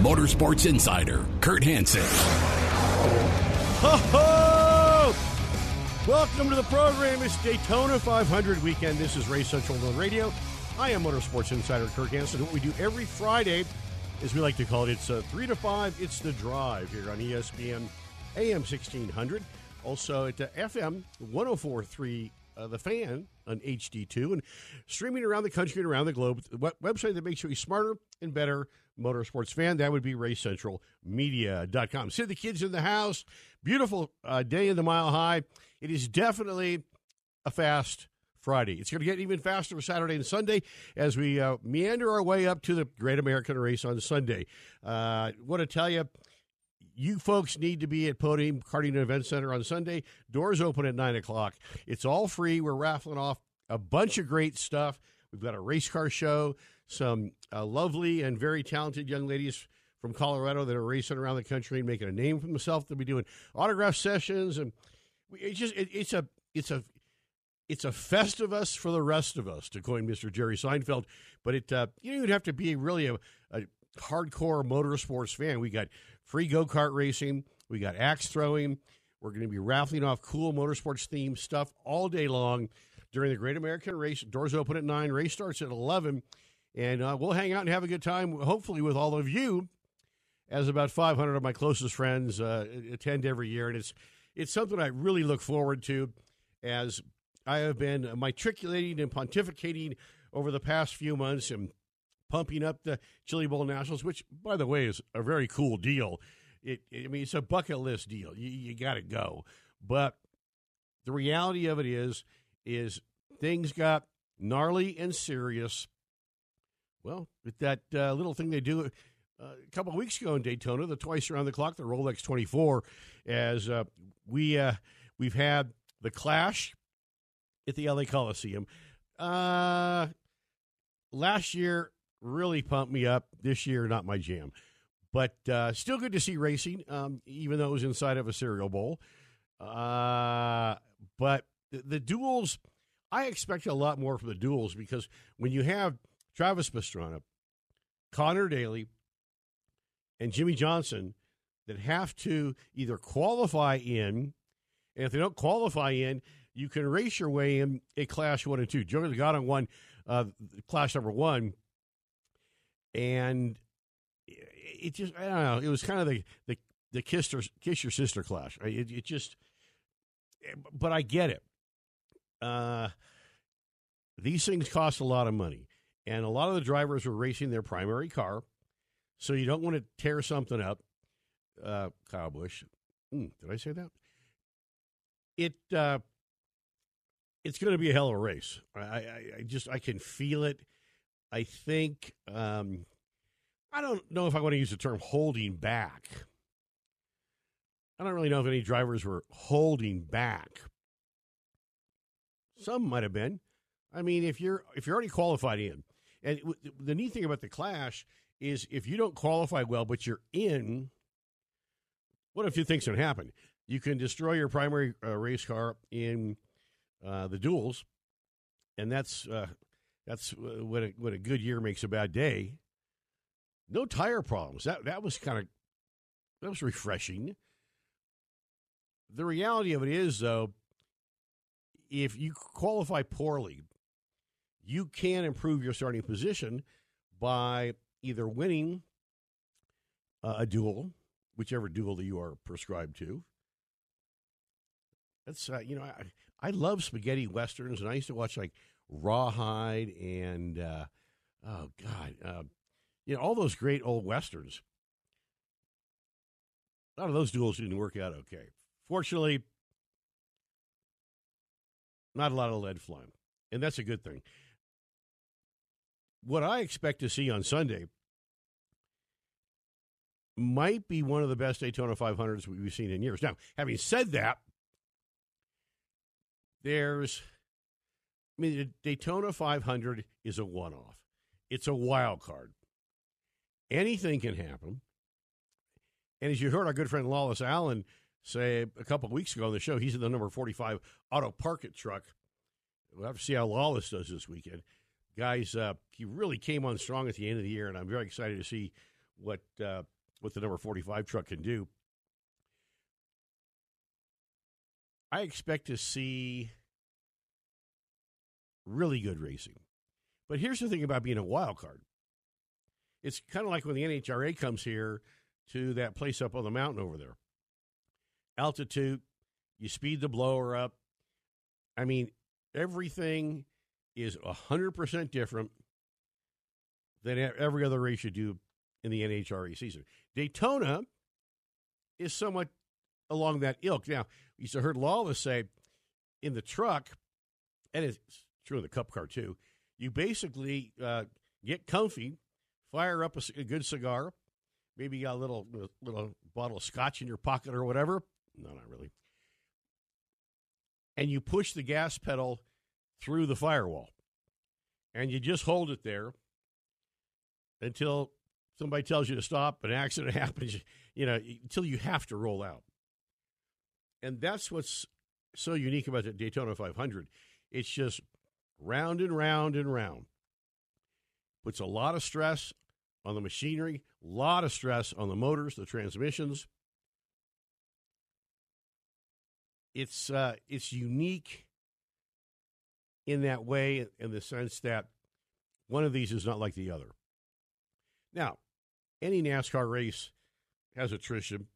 Motorsports Insider, Kurt Hansen. Ho ho! Welcome to the program. It's Daytona 500 weekend. This is Race Central on Radio. I am Motorsports Insider Kurt Hansen. What we do every Friday, as we like to call it, it's uh, 3 to 5. It's the drive here on ESPN AM 1600. Also at uh, FM 1043, uh, The Fan on HD2, and streaming around the country and around the globe. The web- website that makes you smarter and better motorsports fan. That would be RaceCentralMedia.com. See the kids in the house. Beautiful uh, day in the Mile High. It is definitely a fast Friday. It's going to get even faster for Saturday and Sunday as we uh, meander our way up to the Great American Race on Sunday. Uh, want to tell you, you folks need to be at Podium Karting Event Center on Sunday. Doors open at 9 o'clock. It's all free. We're raffling off a bunch of great stuff. We've got a race car show, some uh, lovely and very talented young ladies from Colorado that are racing around the country and making a name for themselves. They'll be doing autograph sessions, and we- it's just it, it's a it's a it's a festivus for the rest of us, to coin Mr. Jerry Seinfeld. But it uh, you don't have to be really a, a hardcore motorsports fan. We got free go kart racing, we got axe throwing. We're going to be raffling off cool motorsports themed stuff all day long during the Great American Race. Doors open at nine. Race starts at eleven, and uh, we'll hang out and have a good time. Hopefully, with all of you, as about 500 of my closest friends uh, attend every year, and it's it's something I really look forward to as I have been matriculating and pontificating over the past few months and pumping up the Chili Bowl Nationals, which, by the way, is a very cool deal. It, I mean, it's a bucket list deal. You, you got to go, but the reality of it is, is things got gnarly and serious. Well, with that uh, little thing they do uh, a couple of weeks ago in Daytona, the twice around the clock, the Rolex 24, as uh, we uh, we've had the clash at the LA Coliseum. Uh, last year really pumped me up. This year, not my jam, but uh, still good to see racing, um, even though it was inside of a cereal bowl. But the, the duels, I expect a lot more from the duels because when you have Travis Pastrana, Conor Daly, and Jimmie Johnson that have to either qualify in, and if they don't qualify in, you can race your way in a class one and two. Joey Logano won uh, class number one, and it just I don't know. It was kind of the the the kiss your kiss your sister clash. It, it just, but I get it. Uh, these things cost a lot of money, and a lot of the drivers were racing their primary car, so you don't want to tear something up. Uh, Kyle Busch, Hmm, did I say that? It uh, it's going to be a hell of a race. I, I, I just I can feel it. I think um, I don't know if I want to use the term holding back. I don't really know if any drivers were holding back. Some might have been. I mean, if you're if you're already qualified in, and the neat thing about the clash is if you don't qualify well, but you're in, what a few things can happen. You can destroy your primary uh, race car in uh, the duels, and that's uh, that's uh, what a, what a good year makes a bad day. No tire problems. That that was kind of that was refreshing. The reality of it is, though, if you qualify poorly, you can improve your starting position by either winning uh, a duel, whichever duel that you are prescribed to. That's uh, you know I, I love spaghetti westerns, and I used to watch like Rawhide and uh, oh god, uh, you know all those great old westerns. A lot of those duels didn't work out okay. Fortunately, not a lot of lead flying, and that's a good thing. What I expect to see on Sunday might be one of the best Daytona 500s we've seen in years. Now, having said that, there's, I mean, the Daytona 500 is a one off, it's a wild card. Anything can happen. And as you heard our good friend Lawless Alan say a couple weeks ago on the show, he's in the number 45 auto park it truck. We'll have to see how Lawless does this weekend. Guys, uh, he really came on strong at the end of the year, and I'm very excited to see what uh, what the number 45 truck can do. I expect to see really good racing. But here's the thing about being a wild card. It's kind of like when the NHRA comes here to that place up on the mountain over there. Altitude, you speed the blower up. I mean, everything is 100% different than every other race you do in the NHRA season. Daytona is somewhat along that ilk. Now, you used to heard Lawless say in the truck, and it's true in the cup car too, you basically uh, get comfy, fire up a, a, good cigar, maybe you got a little, little bottle of scotch in your pocket or whatever. No, not really. And you push the gas pedal through the firewall. And you just hold it there until somebody tells you to stop, an accident happens, you know, until you have to roll out. And that's what's so unique about the Daytona 500. It's just round and round and round. Puts a lot of stress on the machinery, a lot of stress on the motors, the transmissions. It's uh, it's unique in that way, in the sense that one of these is not like the other. Now, any NASCAR race has attrition,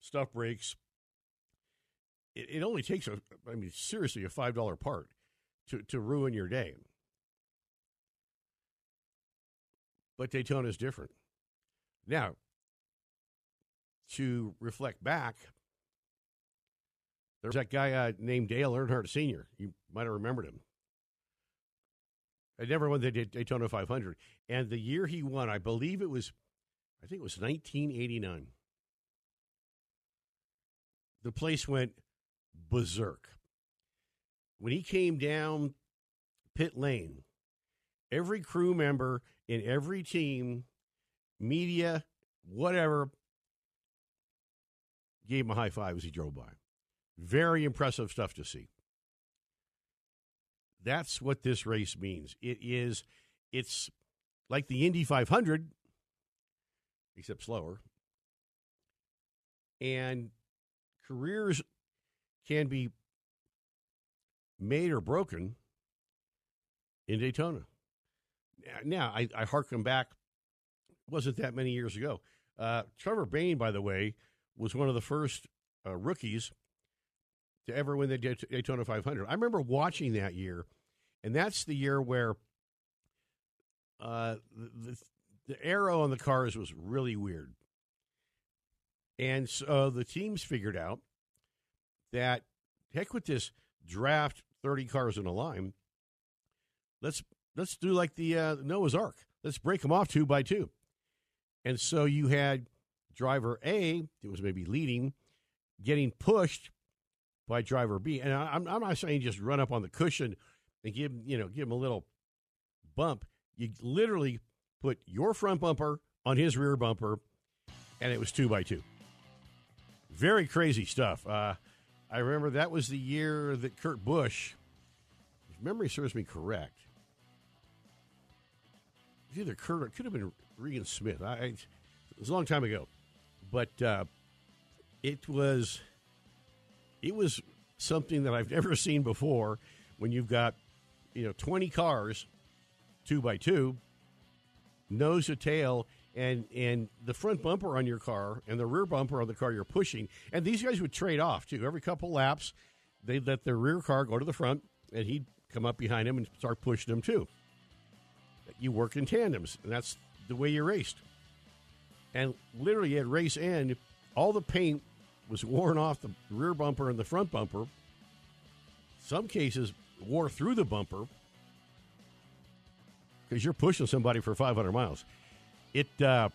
stuff breaks. It, it only takes a, I mean, seriously, a five dollar part to to ruin your day. But Daytona is different. Now, to reflect back, there's that guy uh, named Dale Earnhardt Sr. You might have remembered him. I never won the Daytona 500. And the year he won, I believe it was, I think it was 1989. The place went berserk. When he came down pit lane, every crew member in every team, media, whatever, gave him a high five as he drove by. Very impressive stuff to see. That's what this race means. It is, it's like the Indy 500, except slower. And careers can be made or broken in Daytona. Now, I, I harken back, wasn't that many years ago. Uh, Trevor Bayne, by the way, was one of the first uh, rookies to ever win the Daytona 500. I remember watching that year, and that's the year where uh, the, the arrow on the cars was really weird. And so the teams figured out that heck with this draft 30 cars in a line. Let's let's do like the uh, Noah's Ark. Let's break them off two by two. And so you had driver A, it was maybe leading, getting pushed by driver B. And I, am I'm not saying just run up on the cushion and give you know give him a little bump. You literally put your front bumper on his rear bumper, and it was two by two. Very crazy stuff. Uh, I remember that was the year that Kurt Busch, if memory serves me correct, it was either Kurt or it could have been Regan Smith. I, it was a long time ago, but uh, it was it was something that I've never seen before. When you've got you know twenty cars, two by two, nose to tail, and and the front bumper on your car and the rear bumper on the car you're pushing. And these guys would trade off too. Every couple laps, they'd let their rear car go to the front, and he'd come up behind him and start pushing them too. You work in tandems, and that's the way you raced. And literally at race end, all the paint was worn off the rear bumper and the front bumper. Some cases wore through the bumper because you're pushing somebody for 500 miles. It uh,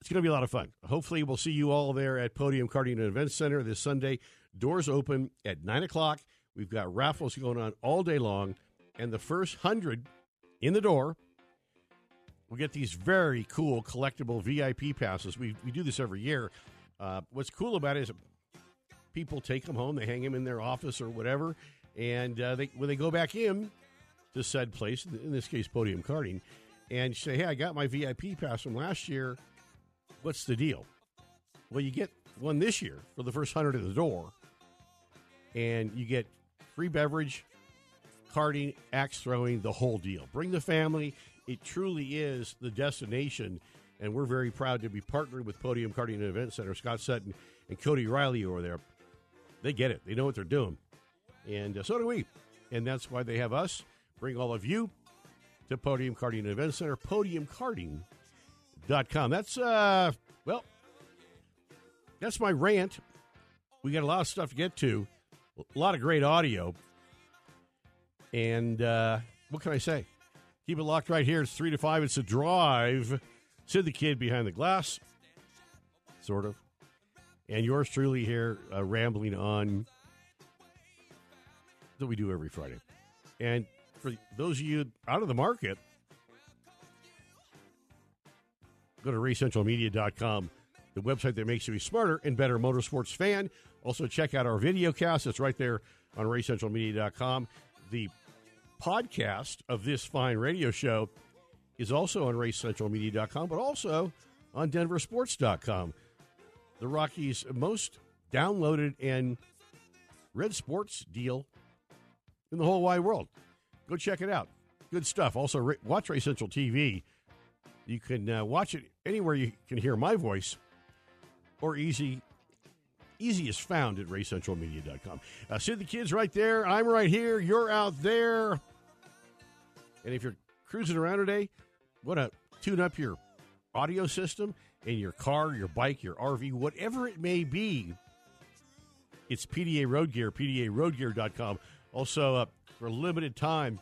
it's going to be a lot of fun. Hopefully, we'll see you all there at Podium Karting and Event Center this Sunday. Doors open at 9 o'clock. We've got raffles going on all day long. And the first 100 in the door will get these very cool collectible VIP passes. We, we do this every year. Uh, what's cool about it is people take them home, they hang them in their office or whatever, and uh, they, when they go back in to said place, in this case, Podium Karting, and say, hey, I got my VIP pass from last year. What's the deal? Well, you get one this year for the first hundred at the door, and you get free beverage, karting, axe throwing, the whole deal. Bring the family. It truly is the destination, and we're very proud to be partnered with Podium and Event Center. Scott Sutton and Cody Riley over there. They get it. They know what they're doing, and uh, so do we. And that's why they have us bring all of you to Podium and Event Center, podiumkarting.com. That's, uh, well, that's my rant. We got a lot of stuff to get to, a lot of great audio. And uh, what can I say? Keep it locked right here. It's 3 to 5. It's a drive. Sid the Kid behind the glass, sort of. And yours truly here, uh, rambling on that we do every Friday. And for those of you out of the market, go to racecentralmedia.com, the website that makes you a smarter and better motorsports fan. Also, check out our video cast. It's right there on racecentralmedia.com. The podcast of this fine radio show is also on racecentralmedia.com, but also on denversports.com. The Rockies' most downloaded and read sports deal in the whole wide world. Go check it out. Good stuff. Also, watch Race Central TV. You can uh, watch it anywhere you can hear my voice, or easy, easiest found at racecentralmedia.com. Uh, Sid the Kid's right there. I'm right here. You're out there. And if you're cruising around today, want to tune up your audio system in your car, your bike, your RV, whatever it may be, it's PDA Road Gear, PDARoadgear.com. Also, uh, for a limited time.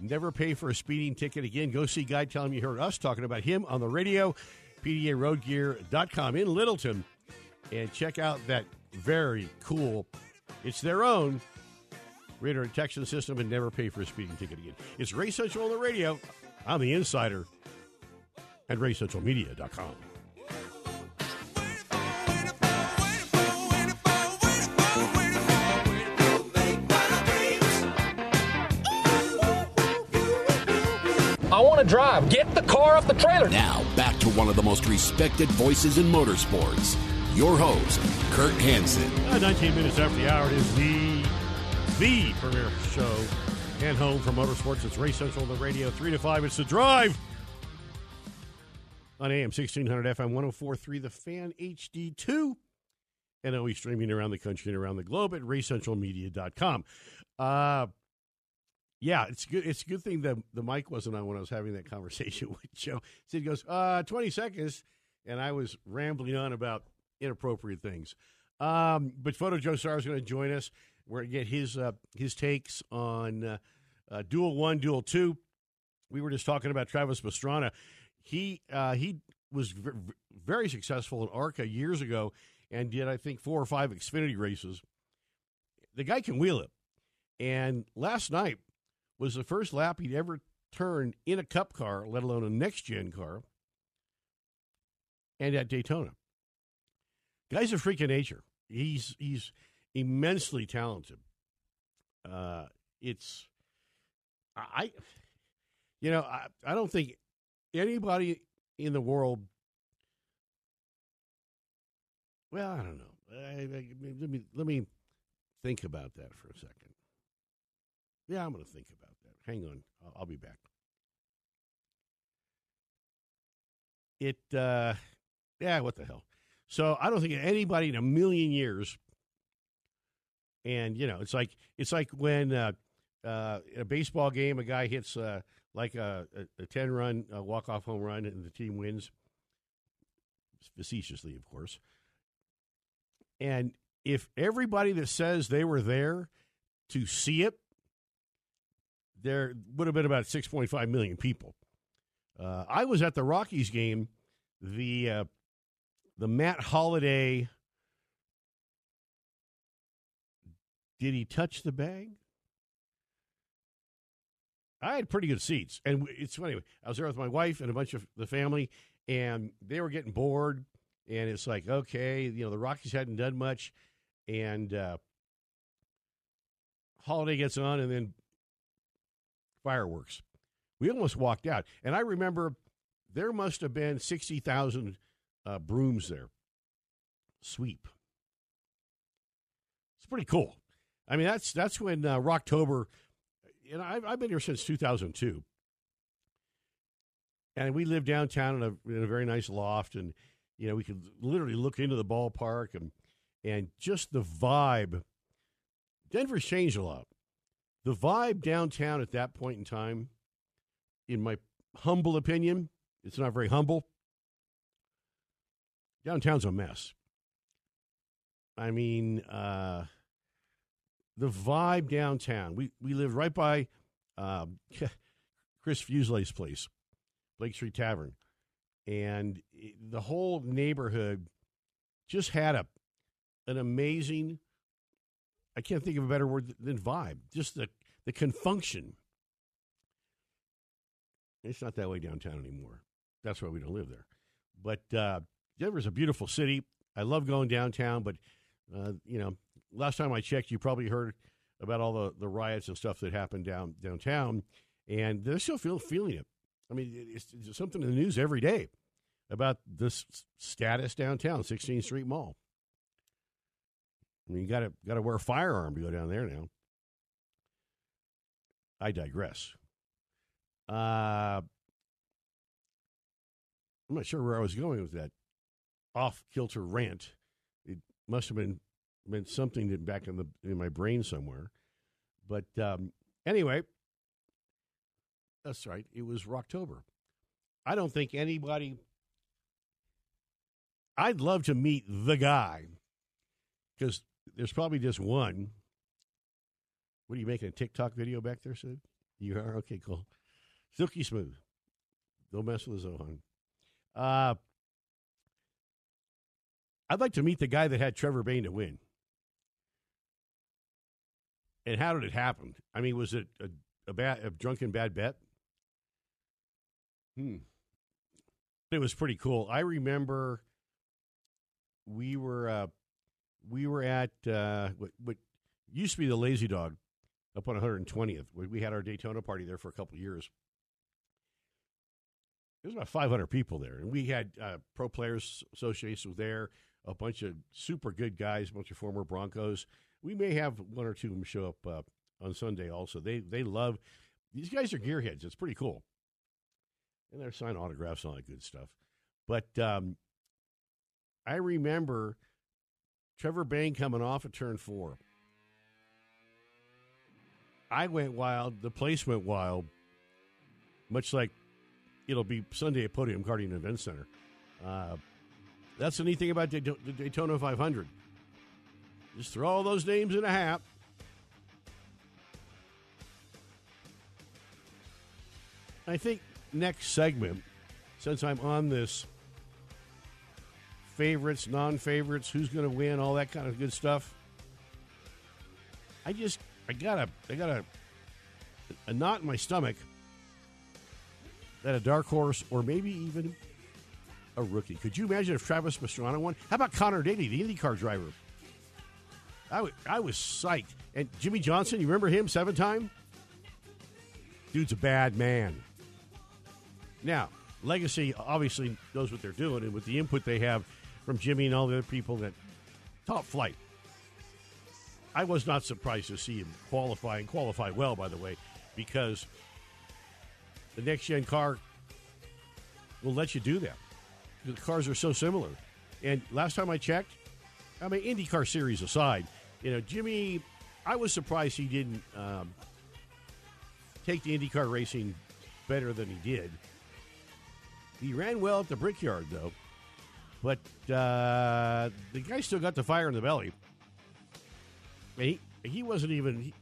Never pay for a speeding ticket again. Go see Guy. Tell him you heard us talking about him on the radio. PDARoadgear.com in Littleton. And check out that very cool, it's their own radar detection system and never pay for a speeding ticket again. It's Race Central on the radio. I'm the insider at RaceCentralMedia.com. I want to drive. Get the car off the trailer. Now, back to one of the most respected voices in motorsports. Your host, Kurt Hansen. Uh, 19 minutes after the hour, it is the, the premier show and home for motorsports. It's Race Central the radio, 3 to 5. It's the drive on AM 1600 FM 1043, the Fan HD2, and always streaming around the country and around the globe at racecentralmedia.com. Uh, yeah, it's good. It's a good thing that the mic wasn't on when I was having that conversation with Joe. So he goes, uh, 20 seconds. And I was rambling on about inappropriate things. Um, but Photo Joe Star is going to join us. Going to get his, uh, his takes on uh, uh, Duel 1, Duel 2. We were just talking about Travis Pastrana. He, uh, he was v- very successful in ARCA years ago and did, I think, four or five Xfinity races. The guy can wheel it. And last night, was the first lap he'd ever turned in a cup car, let alone a next gen car, and at Daytona. Guy's a freak of nature. He's he's immensely talented. Uh, it's I, you know, I, I don't think anybody in the world. Well, I don't know. I, I, let me let me think about that for a second. Yeah, I'm going to think about that. Hang on. I'll, I'll be back. It, uh, yeah, what the hell. So I don't think anybody in a million years, and you know, it's like it's like when uh, uh, in a baseball game, a guy hits uh, like a, a, a ten run walk off home run, and the team wins, facetiously, of course. And if everybody that says they were there to see it there would have been about 6.5 million people. Uh, I was at the Rockies game the uh, the Matt Holliday. Did he touch the bag? I had pretty good seats, and it's funny. I was there with my wife and a bunch of the family, and they were getting bored. And it's like, okay, you know, the Rockies hadn't done much, and uh, Holliday gets on, and then fireworks. We almost walked out, and I remember there must have been sixty thousand uh, brooms there. Sweep. It's pretty cool. I mean, that's that's when uh, Rocktober and I've, I've been here since 2002. And we lived downtown in a, in a very nice loft, and you know we could literally look into the ballpark, and and just the vibe. Denver's changed a lot. The vibe downtown at that point in time, in my humble opinion, it's not very humble. Downtown's a mess. I mean, uh, the vibe downtown. We we lived right by um, Chris Fuselier's place, Blake Street Tavern, and the whole neighborhood just had a an amazing. I can't think of a better word than vibe. Just the the confunction. It's not that way downtown anymore. That's why we don't live there. But uh, Denver's a beautiful city. I love going downtown, but uh, you know, last time I checked, you probably heard about all the, the riots and stuff that happened down downtown, and they're still feel, feeling it. I mean, it's, it's something in the news every day about this status downtown, 16th Street Mall. I mean, you got to got to wear a firearm to go down there now. I digress. Uh, I'm not sure where I was going with that off kilter rant. It must have been meant something that back in the in my brain somewhere. But um, anyway, that's right. It was Rocktober. I don't think anybody. I'd love to meet the guy because there's probably just one. What are you making a TikTok video back there, Sid? You are okay, cool. Silky smooth. Don't mess with Zohan. Uh, I'd like to meet the guy that had Trevor Bayne to win. And how did it happen? I mean, was it a, a bad, a drunken bad bet? Hmm. It was pretty cool. I remember we were uh, we were at uh, what, what used to be the Lazy Dog up on 120th. We had our Daytona party there for a couple years. There's about 500 people there, and we had uh, Pro Players Association there, a bunch of super good guys, a bunch of former Broncos we may have one or two of them show up uh, on Sunday. Also, they they love these guys are gearheads. It's pretty cool, and they're signing autographs and all that good stuff. But um, I remember Trevor Bayne coming off of turn four. I went wild. The place went wild, much like it'll be Sunday at Podium Karting Event Center. Uh, that's the neat thing about the Daytona 500. Just throw all those names in a hat. I think next segment, since I'm on this favorites, non favorites, who's going to win, all that kind of good stuff. I just, I got a, I got a, a knot in my stomach that a dark horse or maybe even a rookie. Could you imagine if Travis Pastrana won? How about Conor Daly, the IndyCar driver? I, was psyched. And Jimmie Johnson, you remember him, seven time? Dude's a bad man. Now, Legacy obviously knows what they're doing, and with the input they have from Jimmy and all the other people, that top flight. I was not surprised to see him qualify and qualify well, by the way, because the next gen car will let you do that. The cars are so similar. And last time I checked, I mean, IndyCar series aside, you know, Jimmy, I was surprised he didn't um, take the IndyCar racing better than he did. He ran well at the Brickyard, though. But uh, the guy still got the fire in the belly. And he, he wasn't even, he,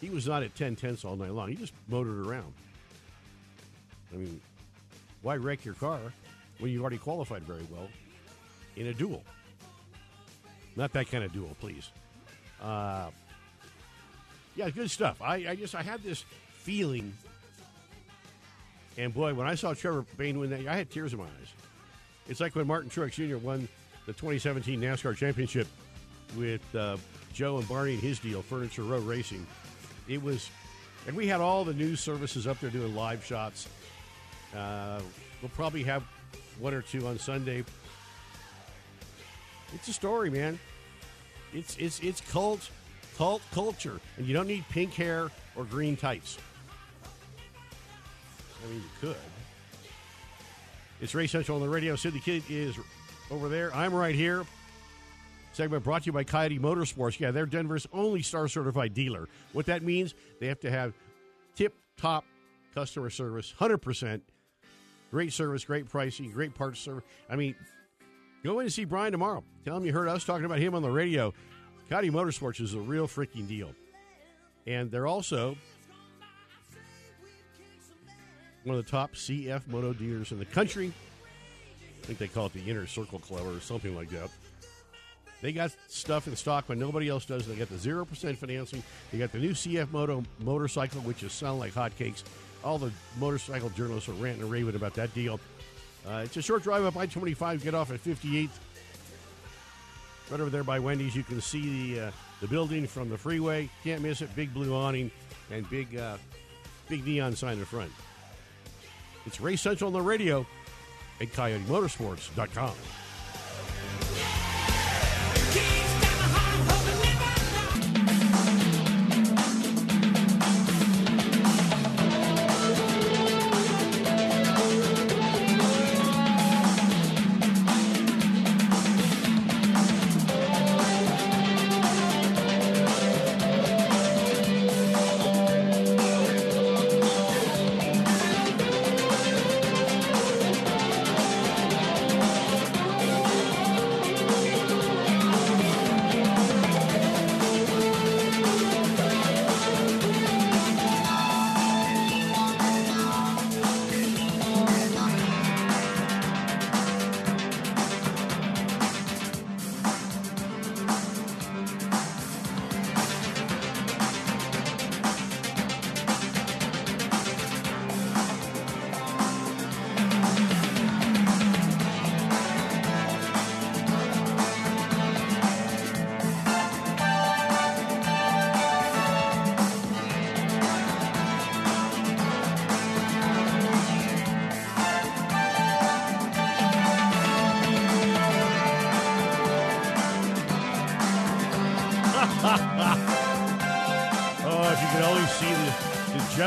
he was not at 10 tenths all night long. He just motored around. I mean, why wreck your car when you already qualified very well? in a duel. Not that kind of duel, please. Uh, yeah, good stuff. I, I just I had this feeling, and boy, when I saw Trevor Bayne win that, I had tears in my eyes. It's like when Martin Truex Jr. won the 2017 NASCAR Championship with uh, Joe and Barney and his deal, Furniture Row Racing. It was, and we had all the news services up there doing live shots. Uh, we'll probably have one or two on Sunday. It's a story, man. It's it's it's cult cult culture, and you don't need pink hair or green tights. I mean, you could. It's Race Central on the radio. Sid the Kid is over there. I'm right here. Segment brought to you by Coyote Motorsports. Yeah, they're Denver's only star certified dealer. What that means, they have to have tip top customer service, 100%. Great service, great pricing, great parts service. I mean, go in and see Brian tomorrow. Tell him you heard us talking about him on the radio. Coyote Motorsports is a real freaking deal. And they're also one of the top CF moto dealers in the country. I think they call it the Inner Circle Club or something like that. They got stuff in stock when nobody else does. They got the 0% financing. They got the new CF Moto motorcycle, which is selling like hotcakes. All the motorcycle journalists are ranting and raving about that deal. Uh, it's a short drive up I 25, get off at 58th. Right over there by Wendy's, you can see the, uh, the building from the freeway. Can't miss it. Big blue awning and big, uh, big neon sign in front. It's Race Central on the radio at CoyoteMotorsports.com.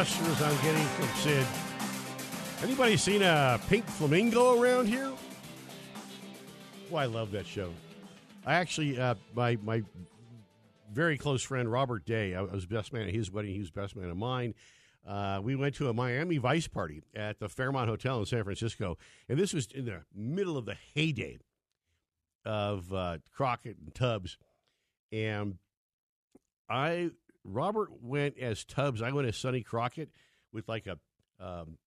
gestures I'm getting from Sid. Anybody seen a pink flamingo around here? Oh, I love that show. I actually, uh, my my very close friend Robert Day, I was best man at his wedding. He was best man at mine. Uh, we went to a Miami Vice party at the Fairmont Hotel in San Francisco, and this was in the middle of the heyday of uh, Crockett and Tubbs. And I Robert went as Tubbs. I went as Sonny Crockett with like a um,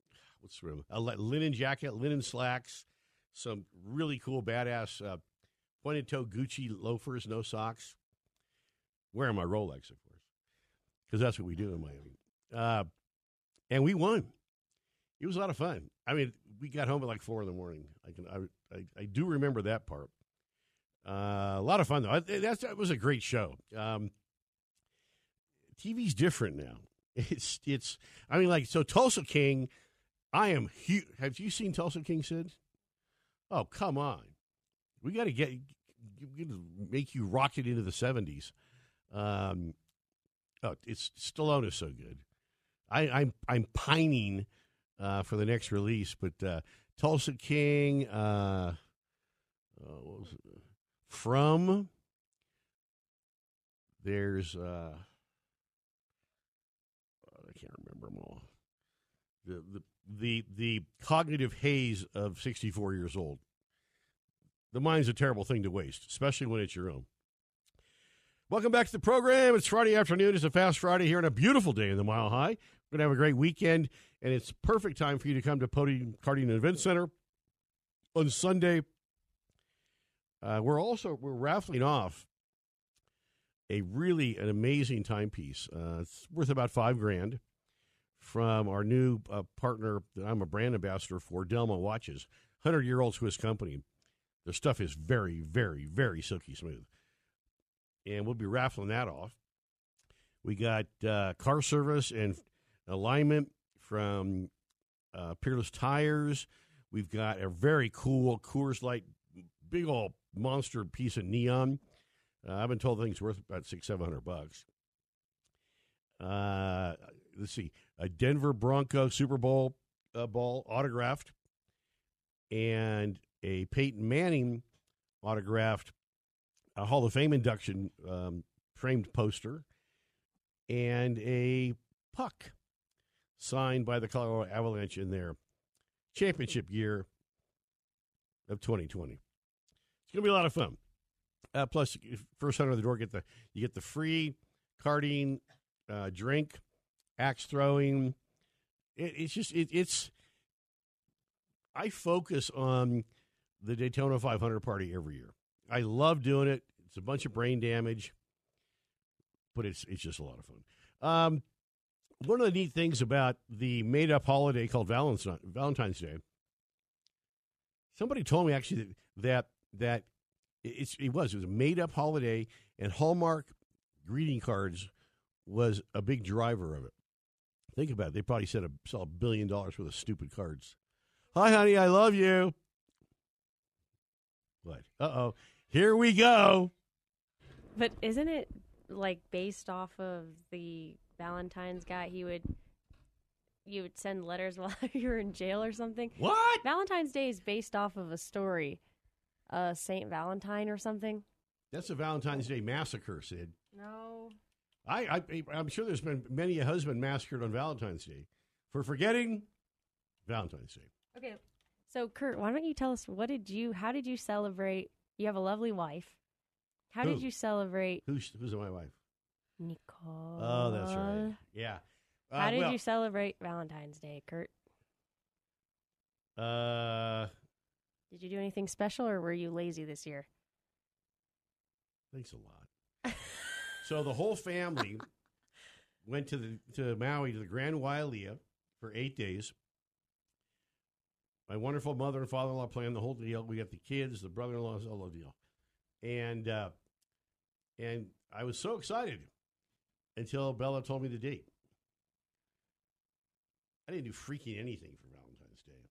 what's the room? A linen jacket, linen slacks, some really cool badass uh, pointed toe Gucci loafers, no socks. Wearing my Rolex, of course, because that's what we do in Miami. Uh, and we won. It was a lot of fun. I mean, we got home at like four in the morning. I can I I, I do remember that part. Uh, a lot of fun though. That's, that was a great show. Um, TV's different now. It's it's. I mean, like so. Tulsa King. I am huge. Have you seen Tulsa King, Sid? Oh come on. We got to get make you rock it into the seventies. Um, oh, it's Stallone is so good. I, I'm I'm pining uh, for the next release, but uh, Tulsa King. Uh, uh, from there's uh, I can't remember them all. The, the the cognitive haze of 64 years old. The mind's a terrible thing to waste, especially when it's your own. Welcome back to the program. It's Friday afternoon. It's a fast Friday here and a beautiful day in the Mile High. We're going to have a great weekend, and it's perfect time for you to come to Podium Karting Event Center on Sunday Uh, we're also we're raffling off a really an amazing timepiece. Uh, it's worth about five grand from our new uh, partner that I'm a brand ambassador for, Delma Watches, hundred year old Swiss company. Their stuff is very, very, very silky smooth, and we'll be raffling that off. We got uh, car service and alignment from uh, Peerless Tires. We've got a very cool Coors Light, big old monster piece of neon. Uh, I've been told the thing's worth about six, seven hundred bucks. Uh, let's see, a Denver Bronco Super Bowl uh, ball autographed, and a Peyton Manning autographed a Hall of Fame induction um, framed poster, and a puck signed by the Colorado Avalanche in their championship year of 2020. It's going to be a lot of fun. Uh, plus, first under the door, get the you get the free karting uh, drink, axe throwing. It, it's just it, it's. I focus on the Daytona 500 party every year. I love doing it. It's a bunch of brain damage, but it's it's just a lot of fun. Um, one of the neat things about the made up holiday called Valentine's Day, somebody told me actually that that, that it was it was a made up holiday, and Hallmark greeting cards was a big driver of it. Think about it; they probably said a, sell a billion dollars worth of stupid cards. Hi, honey, I love you. What? Uh oh, here we go. But isn't it like based off of the Valentine's guy, he would you would send letters while you were in jail or something. What? Valentine's Day is based off of a story, uh, Saint Valentine or something. That's a Valentine's Day massacre, Sid. No. I, I I'm sure there's been many a husband massacred on Valentine's Day for forgetting Valentine's Day. Okay, so Kurt, why don't you tell us what did you? How did you celebrate? You have a lovely wife. How Who? did you celebrate? Who's who's my wife? Nicole. Oh, that's right. Yeah. Uh, How did well, you celebrate Valentine's Day, Kurt? Uh, Did you do anything special, or were you lazy this year? thanks a lot. so the whole family went to the to Maui to the Grand Wailea for eight days. My wonderful mother and father in law planned the whole deal. We got the kids, the brother in law's all the whole deal, and uh, and I was so excited until Bella told me the date. I didn't do freaking anything for Valentine's Day.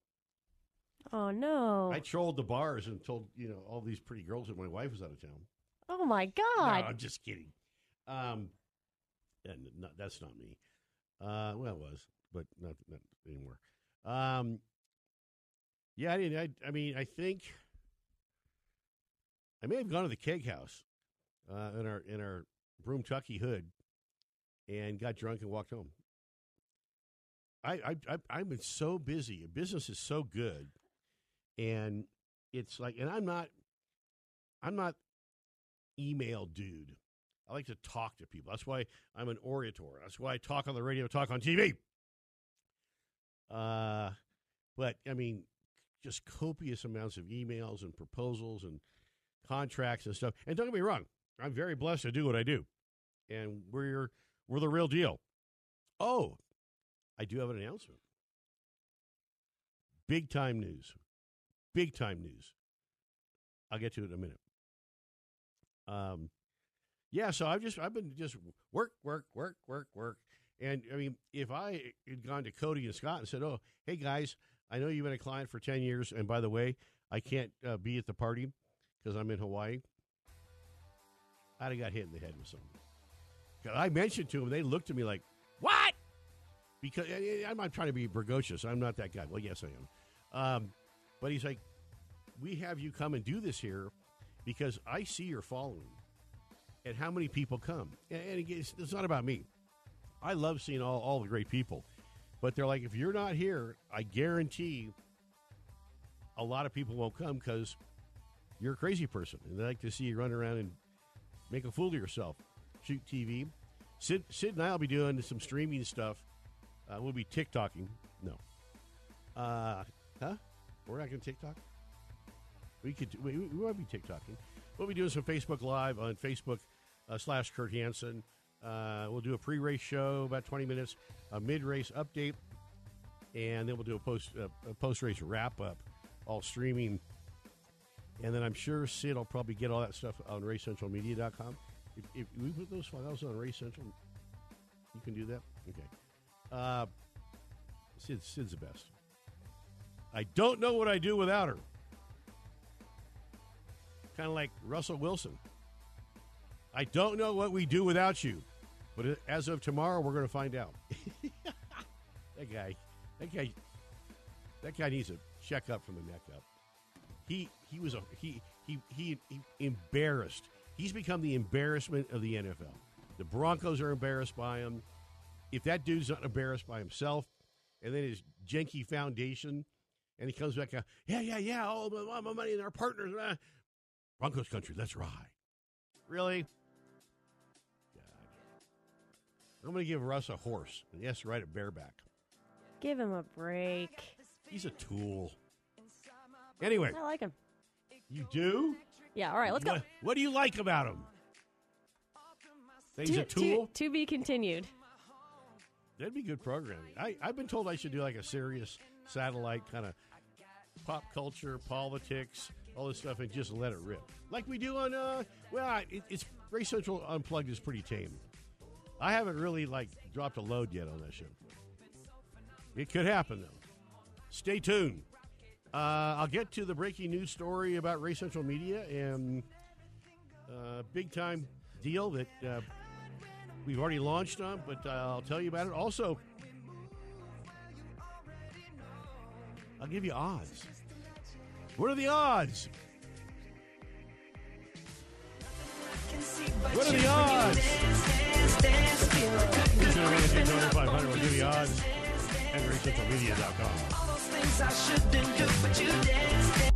Oh no! I trolled the bars and told you know all these pretty girls that my wife was out of town. oh my No, God! I'm just kidding. Um, and no, that's not me. Uh, well, it was, but not not anymore. Um, yeah, I didn't. I, I mean, I think I may have gone to the keg house uh, in our in our broom tucky hood and got drunk and walked home. I, I, I I've been so busy. Business is so good, and it's like, and I'm not, I'm not email dude. I like to talk to people. That's why I'm an orator. That's why I talk on the radio, talk on TV. Uh, but I mean, just copious amounts of emails and proposals and contracts and stuff. And don't get me wrong, I'm very blessed to do what I do, and we're we're the real deal. Oh, I do have an announcement. Big time news. Big time news. I'll get to it in a minute. Um, yeah, so I've just I've been just work, work, work, work, work. And I mean, if I had gone to Cody and Scott and said, "Oh, hey guys, I know you've been a client for ten years, and by the way, I can't uh, be at the party because I'm in Hawaii," I'd have got hit in the head with something. I mentioned to them, they looked at me like, "What?" Because I'm not trying to be bragocious. I'm not that guy. Well, yes, I am. Um, but he's like, "We have you come and do this here because I see your following and how many people come. And, it's, it's not about me. I love seeing all, all the great people. But they're like, if you're not here, I guarantee a lot of people won't come because you're a crazy person. And they like to see you run around and make a fool of yourself. Shoot TV. Sid, Sid and I will be doing some streaming stuff. Uh, we'll be TikToking. No. Uh, huh? We're not going to TikTok? We could. We, we might be TikToking. We'll be doing some Facebook Live on Facebook uh, slash Kurt Hansen. Uh, we'll do a pre-race show about twenty minutes, a mid-race update, and then we'll do a post uh, a post-race wrap-up, all streaming. And then I'm sure Sid will probably get all that stuff on RaceCentralMedia.com. If, if we put those files on Race Central, you can do that. Okay. Uh, Sid, Sid's the best. I don't know what I do without her. Kind of like Russell Wilson. I don't know what we do without you, but as of tomorrow, we're going to find out. that guy, that guy, that guy needs a checkup from the neck up. He he was a he he he, he embarrassed. He's become the embarrassment of the NFL. The Broncos are embarrassed by him. If that dude's not embarrassed by himself, and then his janky foundation, and he comes back, uh, yeah, yeah, yeah, all my, my money and our partners, uh, Broncos country, let's ride. Really? I'm going to give Russ a horse, and he has to ride a bareback. Give him a break. He's a tool. Anyway, I like him. you do? Yeah. All right. Let's go. What, what do you like about him? That he's To- a tool? To, to be continued. That'd be good programming. I, I've been told I should do like a serious satellite kind of pop culture, politics, all this stuff, and just let it rip, like we do on. Uh, well, it, it's Race Central Unplugged is pretty tame. I haven't really like dropped a load yet on that show. It could happen though. Stay tuned. Uh, I'll get to the breaking news story about Race Central Media and uh, big time deal that uh, we've already launched on, but uh, I'll tell you about it. Also, I'll give you odds. What are the odds? What are the odds? 500. We'll give you odds. At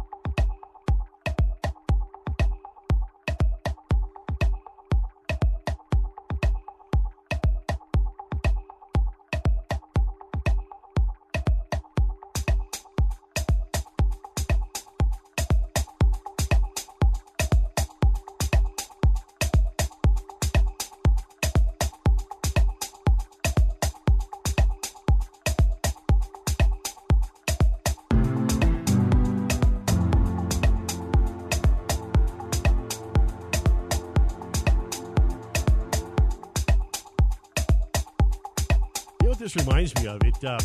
this reminds me of? It uh,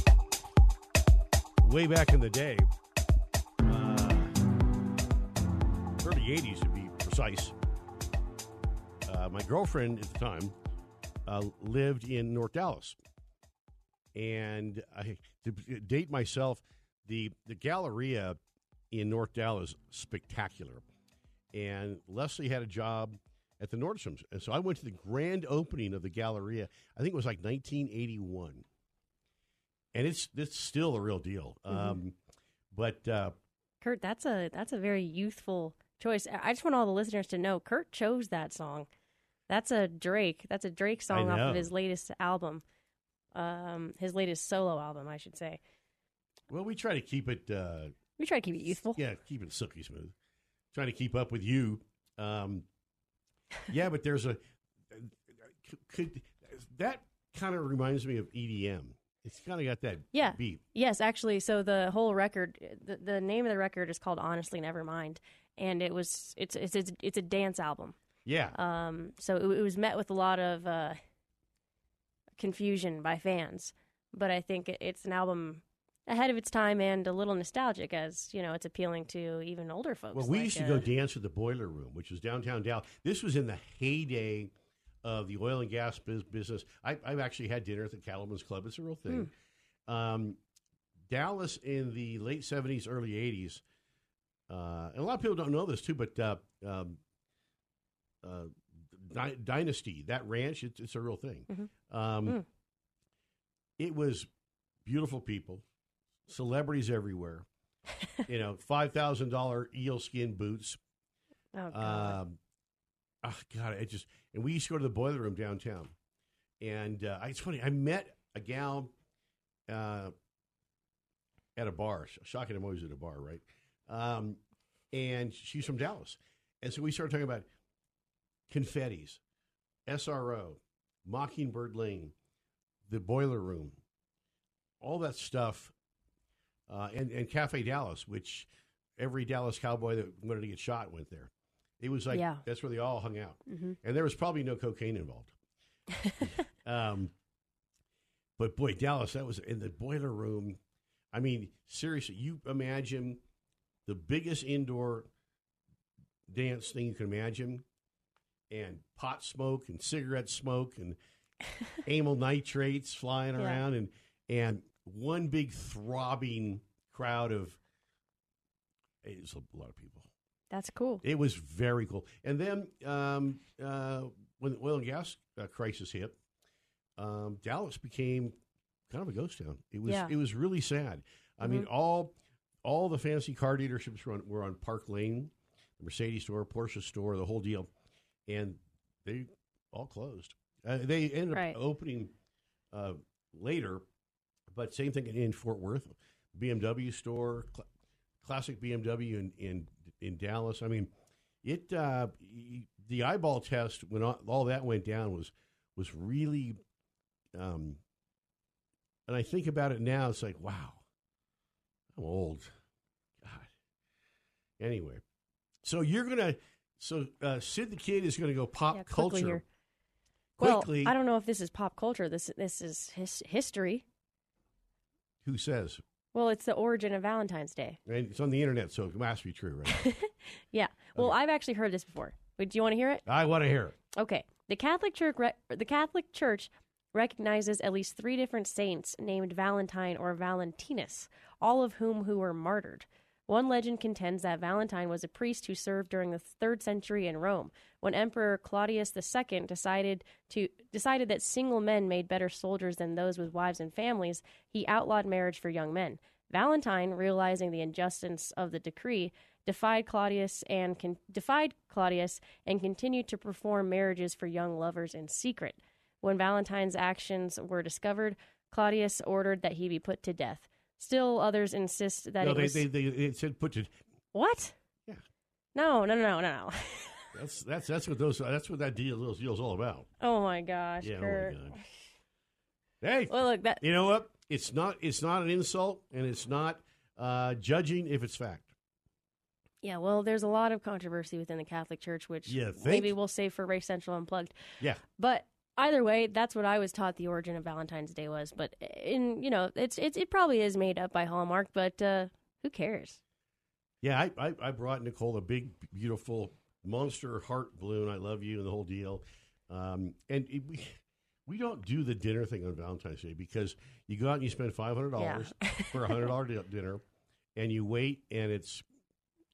way back in the day, uh, early '80s to be precise. Uh, my girlfriend at the time uh, lived in North Dallas, and I to date myself, the the Galleria in North Dallas spectacular, and Leslie had a job at the Nordstroms, and so I went to the grand opening of the Galleria. I think it was like 1981, and it's it's still the real deal. Um, but uh, Kurt, that's a that's a very youthful choice. I I just want all the listeners to know Kurt chose that song. That's a Drake. That's a Drake song off of his latest album. Um, his latest solo album, I should say. well, we try to keep it. Uh, We try to keep it youthful. Yeah, keep it silky smooth. Trying to keep up with you. Um, yeah, but there's a could that kind of reminds me of EDM. It's kind of got that Yeah. beat. Yes, actually. So the whole record, the, the name of the record is called "Honestly Nevermind," and it was it's it's it's, it's a dance album. Yeah, Um, so it, it was met with a lot of uh, confusion by fans, but I think it, it's an album ahead of its time and a little nostalgic, as you know, it's appealing to even older folks. well, we like, used to uh, go dance at the Boiler Room, which was downtown Dallas. This was in the heyday of the oil and gas bus- business. I, I've actually had dinner at the Cattlemen's Club. It's a real thing. Um, Dallas in the late seventies, early eighties, uh, and a lot of people don't know this too, but uh, um, uh, Dy- Dynasty, that ranch, it's, it's a real thing. Um, Mm. It was beautiful people, celebrities everywhere. you know, five thousand dollar eel skin boots. Oh, God. Um, oh God, it just and we used to go to the boiler room downtown, and uh, it's funny. I met a gal uh, at a bar. Sh- Shocking, I'm always at a bar, right? Um, and she's from Dallas, and so we started talking about confettis, SRO, Mockingbird Lane, the Boiler Room, all that stuff, uh, and and Cafe Dallas, which every Dallas cowboy that wanted to get shot went there. It was like Yeah. that's where they all hung out, hmm and there was probably no cocaine involved. um, but boy, Dallas, that was in the Boiler Room. I mean, seriously, you imagine the biggest indoor dance thing you can imagine, and pot smoke and cigarette smoke and amyl nitrates flying Yeah. around, and and one big throbbing crowd of. it's a lot of people. That's cool. It was very cool. And then um, uh, when the oil and gas uh, crisis hit, um, Dallas became kind of a ghost town. It was Yeah. it was really sad. I mean, all all the fancy car dealerships were on, were on Park Lane, the Mercedes store, Porsche store, the whole deal, and they all closed. Uh, they ended Right. up opening uh, later, but same thing in Fort Worth, BMW store, cl- classic BMW in in in Dallas. I mean, it uh, the eyeball test when all, that went down was was really, um, and I think about it now, it's like wow, I'm old. God. Anyway, so you're gonna so uh, Sid the Kid is gonna go pop Yeah, culture. here. Quickly, Well, I don't know if this is pop culture. This this is his, history. who says? Well, it's the origin of Valentine's Day. And it's on the internet, so it must be true, right? Yeah. Well, Okay. I've actually heard this before. Wait, do you want to hear it? I want to hear it. Okay. The Catholic Church re- the Catholic Church recognizes at least 3 different saints named Valentine or Valentinus, all of whom who were martyred. One legend contends that Valentine was a priest who served during the 3rd century in Rome, when Emperor Claudius II decided to decided that single men made better soldiers than those with wives and families, he outlawed marriage for young men. Valentine, realizing the injustice of the decree, defied Claudius and con- defied Claudius and continued to perform marriages for young lovers in secret. When Valentine's actions were discovered, Claudius ordered that he be put to death. Still, others insist that no, it they, was they, they, it said put it. what? Yeah. No, no, no, no, no. That's that's that's what those that's what that deal those deal's all about. oh my gosh, Yeah. Kurt. Oh my god. Hey, Well, look that. you know what? It's not it's not an insult, and it's not uh, judging if it's fact. Yeah, well, there's a lot of controversy within the Catholic Church, which maybe we'll save for Race Central Unplugged. Yeah. But either way, that's what I was taught the origin of Valentine's Day was. But in you know, it's it's it probably is made up by Hallmark, but uh, who cares? Yeah, I, I, I brought Nicole a big, beautiful monster heart balloon. I love you and the whole deal. Um, and it, we we don't do the dinner thing on Valentine's Day because you go out and you spend five hundred dollars Yeah. for a hundred dollar di- dinner, and you wait, and it's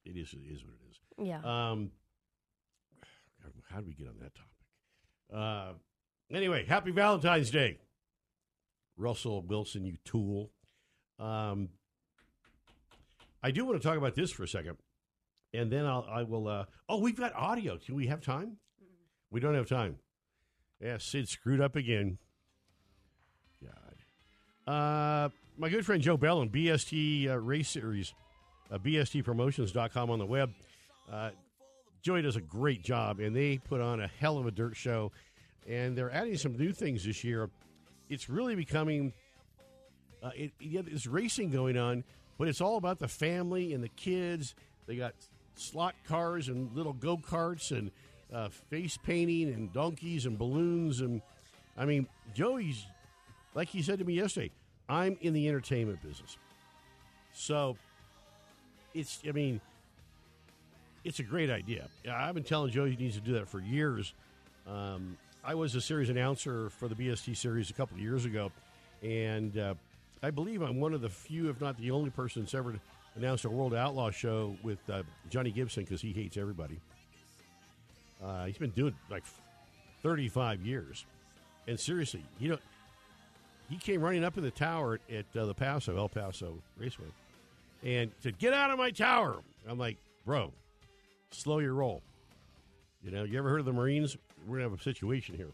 it is it is what it is. Yeah. Um, how do we get on that topic? Uh, anyway, happy Valentine's Day, Russell Wilson, you tool. Um, I do want to talk about this for a second, and then I'll, I will. Uh, oh, we've got audio. Do we have time? We don't have time. Yeah, Sid screwed up again. God. Uh, my good friend Joe Bell and BST uh, Race Series, uh, BSTPromotions.com on the web. Uh, Joey does a great job, and they put on a hell of a dirt show. And they're adding some new things this year. It's really becoming. Uh, it, yeah, there's racing going on, but it's all about the family and the kids. They got slot cars and little go karts and uh, face painting and donkeys and balloons and I mean Joey's like he said to me yesterday. I'm in the entertainment business, so it's I mean it's a great idea. I've been telling Joey he needs to do that for years. Um, I was a series announcer for the BST series a couple of years ago, and uh, I believe I'm one of the few, if not the only person that's ever announced a World Outlaw show with uh, Johnny Gibson because he hates everybody. Uh, he's been doing like 35 years, and seriously, you know, he came running up in the tower at, at uh, the Paso El Paso Raceway, and said, "Get out of my tower!" I'm like, "Bro, slow your roll." You know, you ever heard of the Marines? We're gonna have a situation here.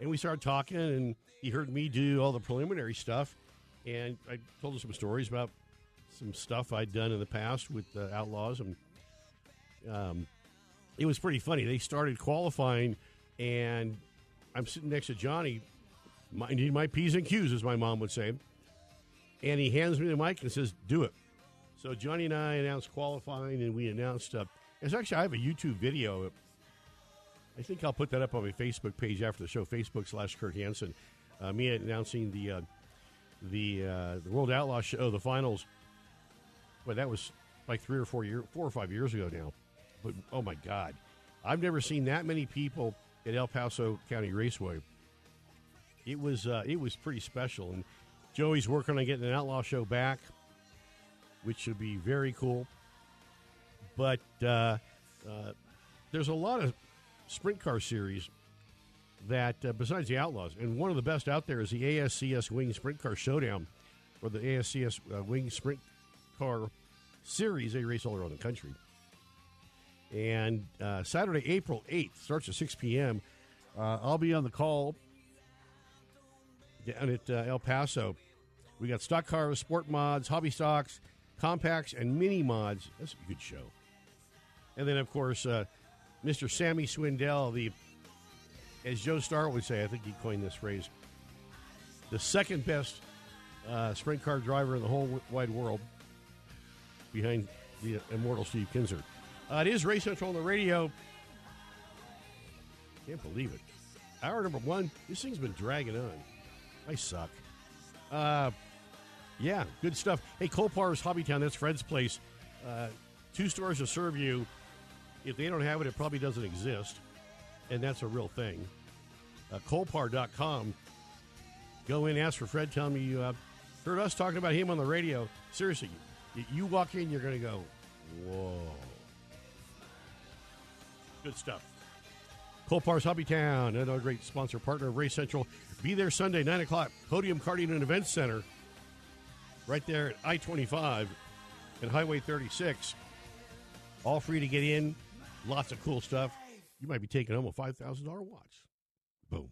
And we started talking, and he heard me do all the preliminary stuff, and I told him some stories about some stuff I'd done in the past with the Outlaws, and um, it was pretty funny. They started qualifying, and I'm sitting next to Johnny, minding my P's and Q's, as my mom would say, and he hands me the mic and says, Do it. So Johnny and I announced qualifying, and we announced. Uh, it's actually I have a YouTube video. I think I'll put that up on my Facebook page after the show, Facebook slash Kurt Hansen. Uh, me announcing the uh, the uh, the World Outlaw Show, the finals. But that was like three or four year, four or five years ago now. But oh my God, I've never seen that many people at El Paso County Raceway. It was uh, it was pretty special, and Joey's working on getting an Outlaw Show back, which should be very cool. But uh, uh, there's a lot of sprint car series that, uh, besides the Outlaws, and one of the best out there is the ASCS Wing Sprint Car Showdown, or the ASCS uh, Wing Sprint Car Series. They race all around the country. And uh, Saturday, April 8th, starts at 6 p.m. Uh, I'll be on the call down at uh, El Paso. We got stock cars, sport mods, hobby stocks, compacts, and mini mods. That's a good show. And then, of course, uh, Mr. Sammy Swindell, the, as Joe Starr would say, I think he coined this phrase, the second best uh, sprint car driver in the whole wide world, behind the immortal Steve Kinser. Uh, it is Race Central on the radio. Can't believe it. Hour number one. This thing's been dragging on. I suck. Uh, yeah, good stuff. Hey, Colpar's Hobbytown. That's Fred's place. Uh, two stores to serve you. If they don't have it, it probably doesn't exist, and that's a real thing. Uh, Colpar.com. Go in, ask for Fred. Tell me you uh, heard us talking about him on the radio. Seriously, you, you walk in, you're going to go, whoa. Good stuff. Colpar's Hobbytown, another great sponsor partner of Race Central. Be there Sunday, 9 o'clock, Podium Karting and Events Center, right there at I 25 and Highway 36. All free to get in. Lots of cool stuff. You might be taking home a $5,000 watch. Boom.